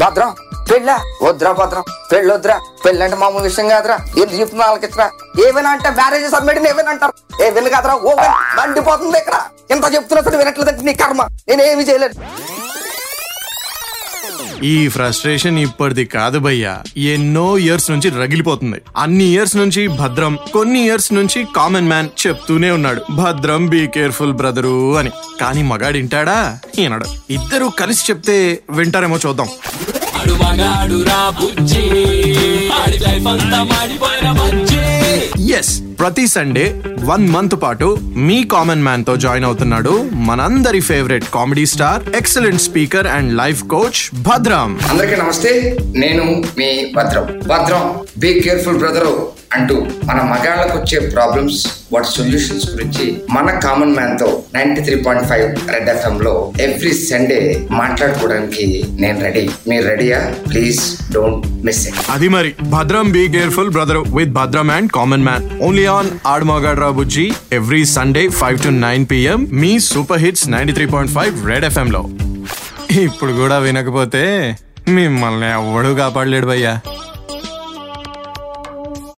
భద్రం పెళ్ళ? వద్దురా భద్రం పెళ్ళి పెళ్ళంటే మామూలు విషయం కాదురా. ఎందుకు చెప్తున్నా వాళ్ళకిచ్చరా ఏమైనా అంటే మ్యారేజ్ సబ్మిట్ ఏమైనా అంటారు? ఏ విన్ను కాదురా ఓ మండిపోతుంది ఇక్కడ. ఇంత చెప్తున్నట్టు వినట్లేదంటే నీ కర్మ. నేనేమి చేయలేదు ఈ ఫ్రస్ట్రేషన్ ఇప్పటిది కాదు భయ్యా. ఎన్నో ఇయర్స్ నుంచి రగిలిపోతుంది. అన్ని ఇయర్స్ నుంచి భద్రం కొన్ని ఇయర్స్ నుంచి కామన్ మ్యాన్ చెప్తూనే ఉన్నాడు. భద్రం బీ కేర్ఫుల్ బ్రదరు అని. కానీ మగాడు వింటాడా? ఈనాడు. ఇద్దరు కలిసి చెప్తే వింటారేమో చూద్దాం. అడుమగాడురా బుజ్జి. ఆడి లైఫ్ అంతా మాడిపోయిన ప్రతి సండే వన్ మంత్ పాటు మీ కామన్ మ్యాన్తో జాయిన్ అవుతున్నాడు మనందరి favourite comedy star excellent speaker and life coach Bhadram. అందరికీ నమస్తే నేను మీ భద్రం. భద్రం బీ కేర్ఫుల్ బ్రదరు. అంటూ మన మగాళ్ళకు వచ్చే ప్రాబ్లమ్స్ వాటి సొల్యూషన్స్ గురించి మన common మ్యాన్తో ninety three point five red FM లో ఎవ్రీ సండే మాట్లాడుకోవడానికి నేను రెడీ మీరు రెడీయా ప్లీజ్ డోంట్ మిస్ ఇట్ అది మరి Bhadram be careful brother with Bhadram and common man only on ఆడమగాడ్రా Bujji every Sunday five to nine PM me super hits ninety three point five red FM లో. ఇప్పుడు కూడా వినకపోతే మిమ్మల్ని ఎవడూ కాపాడలేడు భయ్యా.